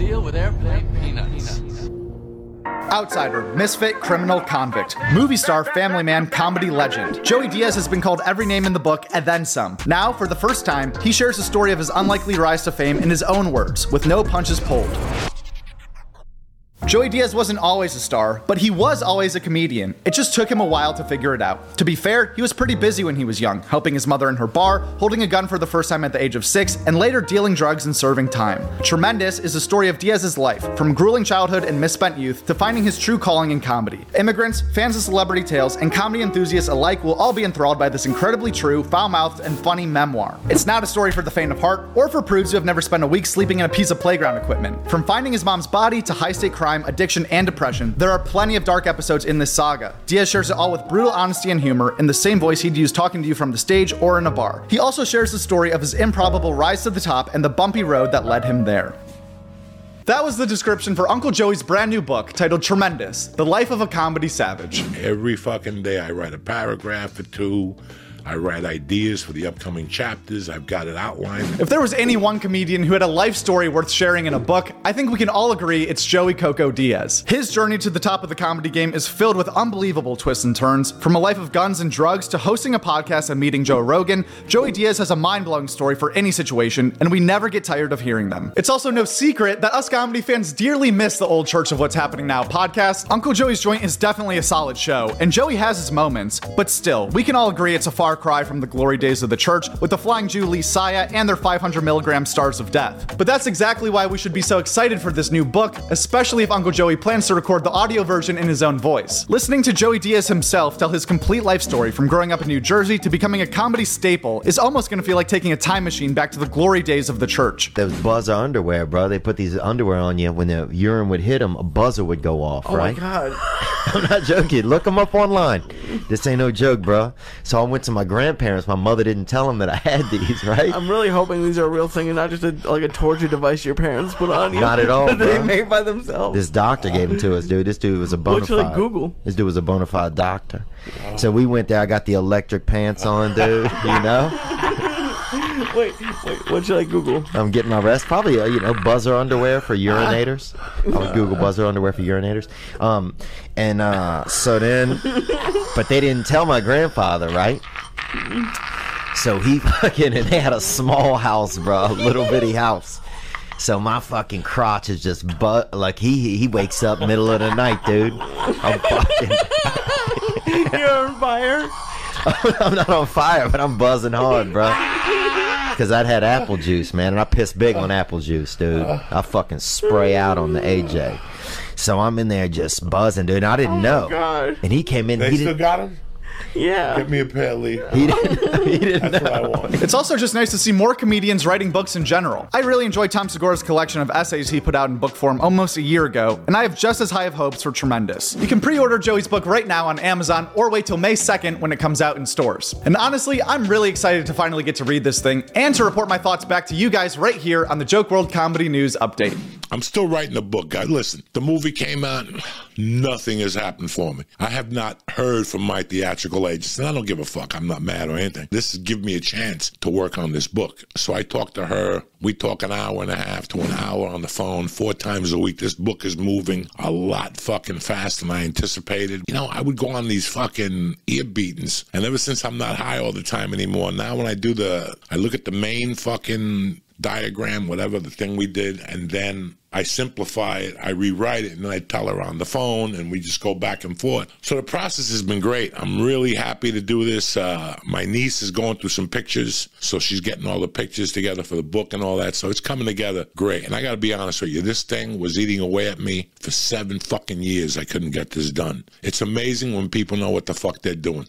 deal with airplane peanuts. Outsider, misfit, criminal, convict, movie star, family man, comedy legend. Joey Diaz has been called every name in the book and then some. Now, for the first time, he shares the story of his unlikely rise to fame in his own words, with no punches pulled. Joey Diaz wasn't always a star, but he was always a comedian. It just took him a while to figure it out. To be fair, he was pretty busy when he was young, helping his mother in her bar, holding a gun for the first time at the age of six, and later dealing drugs and serving time. Tremendous is the story of Diaz's life, from grueling childhood and misspent youth to finding his true calling in comedy. Immigrants, fans of celebrity tales, and comedy enthusiasts alike will all be enthralled by this incredibly true, foul-mouthed, and funny memoir. It's not a story for the faint of heart, or for prudes who have never spent a week sleeping in a piece of playground equipment. From finding his mom's body to high-state crime, addiction, and depression, there are plenty of dark episodes in this saga. Diaz shares it all with brutal honesty and humor in the same voice he'd use talking to you from the stage or in a bar. He also shares the story of his improbable rise to the top and the bumpy road that led him there. That was the description for Uncle Joey's brand new book titled Tremendous The Life of a Comedy Savage. Every fucking day I write a paragraph or two. I write ideas for the upcoming chapters. I've got it outlined. If there was any one comedian who had a life story worth sharing in a book, I think we can all agree it's Joey Coco Diaz. His journey to the top of the comedy game is filled with unbelievable twists and turns. From a life of guns and drugs to hosting a podcast and meeting Joe Rogan, Joey Diaz has a mind blowing story for any situation, and we never get tired of hearing them. It's also no secret that us comedy fans dearly miss the old Church of What's Happening Now podcast. Uncle Joey's Joint is definitely a solid show, and Joey has his moments, but still, we can all agree it's a far cry from the glory days of the church with the Flying Jew Lee Syatt and their 500 milligram stars of death. But that's exactly why we should be so excited for this new book, especially if Uncle Joey plans to record the audio version in his own voice. Listening to Joey Diaz himself tell his complete life story from growing up in New Jersey to becoming a comedy staple is almost gonna feel like taking a time machine back to the glory days of the church. Those buzzer underwear, bro. They put these underwear on you. When the urine would hit them, a buzzer would go off, Oh right? my god. I'm not joking. Look them up online. This ain't no joke, bro. So I went to my grandparents. My mother didn't tell them that I had these, right? I'm really hoping these are a real thing and not just a, like a torture device your parents put on you. Not at all, they bro. made by themselves. This doctor gave them to us, dude. This dude was a bona What should I fide. Google? This dude was a bona fide doctor. So we went there. I got the electric pants on, dude. You know, wait, wait, what should I Google? I'm getting my rest. Probably, uh, you know, buzzer underwear for urinators. I would Google buzzer underwear for urinators. Um, and uh, so then, but they didn't tell my grandfather, right? So he fucking, and they had a small house, bro, a little bitty house. So my fucking crotch is just but like he he wakes up middle of the night, dude. I'm fucking You're on fire. I'm not on fire, but I'm buzzing hard, bro. Cause I'd had apple juice, man, and I piss big on apple juice, dude. Uh. I fucking spray out on the AJ. So I'm in there just buzzing, dude. and I didn't oh, know. God. And he came in. They He still didn't. got him? Yeah. Get me a pair, Lee. He didn't. He didn't That's what I want. It's also just nice to see more comedians writing books in general. I really enjoyed Tom Segura's collection of essays he put out in book form almost a year ago, and I have just as high of hopes for Tremendous. You can pre order Joey's book right now on Amazon or wait till May 2nd when it comes out in stores. And honestly, I'm really excited to finally get to read this thing and to report my thoughts back to you guys right here on the Joke World Comedy News Update. I'm still writing a book, guys. Listen, the movie came out, nothing has happened for me. I have not heard from my theatrical agents, and I don't give a fuck. I'm not mad or anything. This is giving me a chance to work on this book. So I talked to her. We talk an hour and a half to an hour on the phone four times a week. This book is moving a lot fucking faster than I anticipated. You know, I would go on these fucking ear beatings, and ever since I'm not high all the time anymore, now when I do the, I look at the main fucking diagram, whatever the thing we did, and then I simplify it, I rewrite it, and then I tell her on the phone, and we just go back and forth. So the process has been great. I'm really happy to do this. Uh, my niece is going through some pictures, so she's getting all the pictures together for the book and all that. So it's coming together great. And I got to be honest with you, this thing was eating away at me for seven fucking years. I couldn't get this done. It's amazing when people know what the fuck they're doing.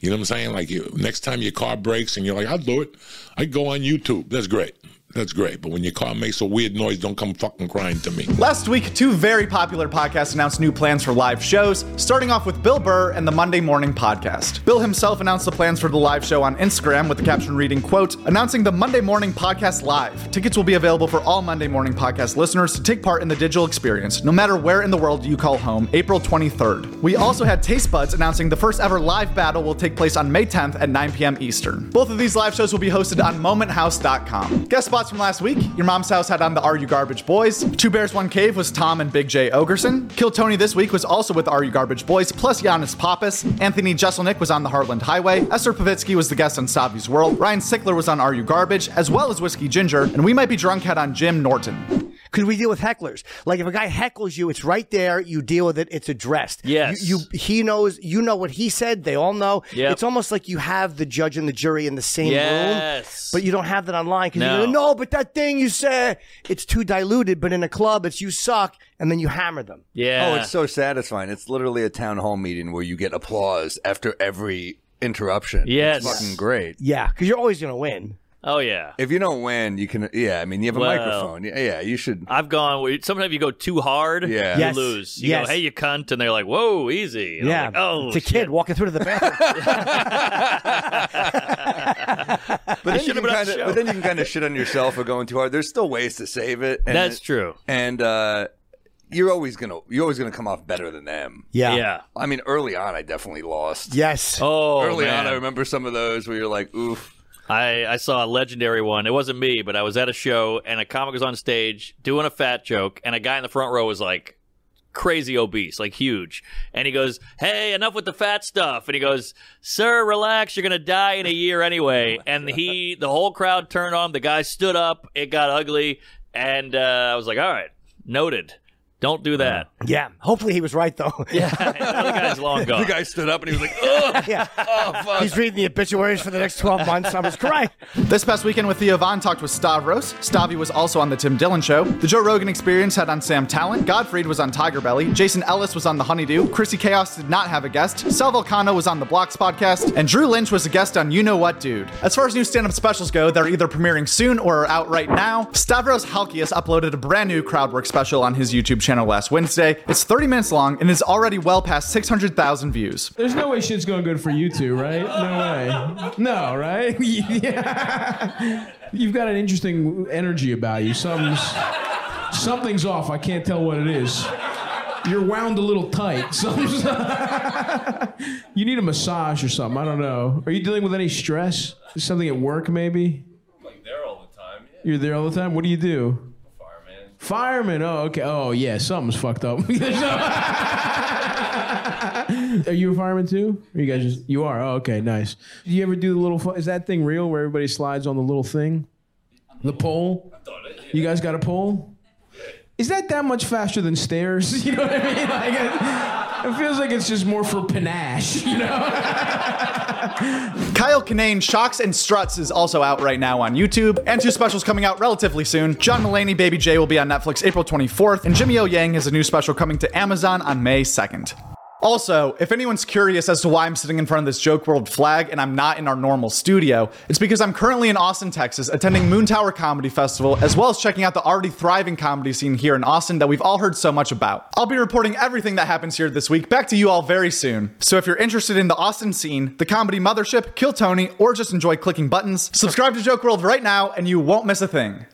You know what I'm saying? Like you, next time your car breaks and you're like, I'll do it. I go on YouTube. That's great. That's great. But when your car makes a weird noise, don't come fucking crying to me. Last week, two very popular podcasts announced new plans for live shows, starting off with Bill Burr and the Monday Morning Podcast. Bill himself announced the plans for the live show on Instagram with the caption reading, quote, announcing the Monday Morning Podcast Live. Tickets will be available for all Monday Morning Podcast listeners to take part in the digital experience, no matter where in the world you call home, April 23rd. We also had Taste Buds announcing the first ever live battle will take place on May 10th at 9 p.m. Eastern. Both of these live shows will be hosted on momenthouse.com. Guest spots thoughts from last week. Your mom's house had on the Are You Garbage Boys. Two Bears, One Cave was Tom and Big Jay Oakerson. Kill Tony this week was also with Are You Garbage Boys, plus Yannis Pappas. Anthony Jeselnik was on the Heartland Highway. Esther Povitsky was the guest on Stavvy's World. Ryan Sickler was on Are You Garbage, as well as Whiskey Ginger. And we might be drunk had on Jim Norton. Because we deal with hecklers. Like if a guy heckles you, it's right there. You deal with it. It's addressed. Yes. You, you he knows. You know what he said. They all know. Yep. It's almost like you have the judge and the jury in the same Yes. room, but you don't have that online because No. you go, no, but that thing you said, it's too diluted. But in a club, it's you suck, and then you hammer them. Yeah. Oh, it's so satisfying. It's literally a town hall meeting where you get applause after every interruption. Yes. It's fucking great. Yeah, because you're always gonna win. Oh yeah. If you don't win, you can. Yeah, I mean, you have a Well- microphone. Yeah, yeah, you should. I've gone. Sometimes you go too hard, Yeah. you Yes. lose. You Yes. go, hey, you cunt, and they're like, whoa, easy. And yeah. like, oh, it's a shit. kid walking through to the bathroom. But then, you can kinda, the but then you can kind of shit on yourself for going too hard. There's still ways to save it. And That's true. And uh, you're always gonna you're always gonna come off better than them. yeah. Yeah. I mean, early on, I definitely lost. Yes. Oh, early man. on, I remember some of those where you're like, oof. I, I saw a legendary one. It wasn't me, but I was at a show and a comic was on stage doing a fat joke, and a guy in the front row was like crazy obese, like huge. And he goes, Hey, enough with the fat stuff. And he goes, Sir, relax, you're gonna die in a year anyway. And he the whole crowd turned on, the guy stood up, it got ugly, and uh, I was like, All right, noted. Don't do that. Uh, yeah. Hopefully he was right though. Yeah, the guy's long gone. The guy stood up and he was like, ugh. yeah. Oh, fuck. He's reading the obituaries for the next 12 months. I was crying. This past weekend with Theo Von talked with Stavros. Stavvy was also on The Tim Dillon Show. The Joe Rogan Experience had on Sam Tallent. Gottfried was on Tiger Belly. Jason Ellis was on The Honeydew. Chrissy Chaos did not have a guest. Sal Vulcano was on The Blocks podcast. And Drew Lynch was a guest on You Know What Dude. As far as new stand up specials go, they're either premiering soon or are out right now. Stavros Halkias uploaded a brand new crowdwork special on his YouTube channel last Wednesday. It's 30 minutes long and is already well past 600,000 views. There's no way shit's going good for you two, right? No way. No, right? yeah. You've got an interesting energy about you. Something's something's off. I can't tell what it is. You're wound a little tight. Something's you need a massage or something. I don't know. Are you dealing with any stress? Something at work, maybe? I'm Like there all the time. Yeah. You're there all the time. What do you do? Fireman. Oh, okay. Oh, yeah. Something's fucked up. are you a fireman too? Or you guys just you are? Oh, okay. Nice. Do you ever do the little? Is that thing real where everybody slides on the little thing, the pole? You guys got a pole? Is that that much faster than stairs? You know what I mean? Like it, it feels like it's just more for panache. You know? Kyle Kinane Shocks and Struts is also out right now on YouTube, and two specials coming out relatively soon. John Mulaney, Baby J will be on Netflix April 24th, and Jimmy O Yang has a new special coming to Amazon on May 2nd. Also, if anyone's curious as to why I'm sitting in front of this Joke World flag and I'm not in our normal studio, it's because I'm currently in Austin, Texas, attending Moontower Comedy Festival, as well as checking out the already thriving comedy scene here in Austin that we've all heard so much about. I'll be reporting everything that happens here this week back to you all very soon. So if you're interested in the Austin scene, the comedy mothership, Kill Tony, or just enjoy clicking buttons, subscribe to Joke World right now and you won't miss a thing.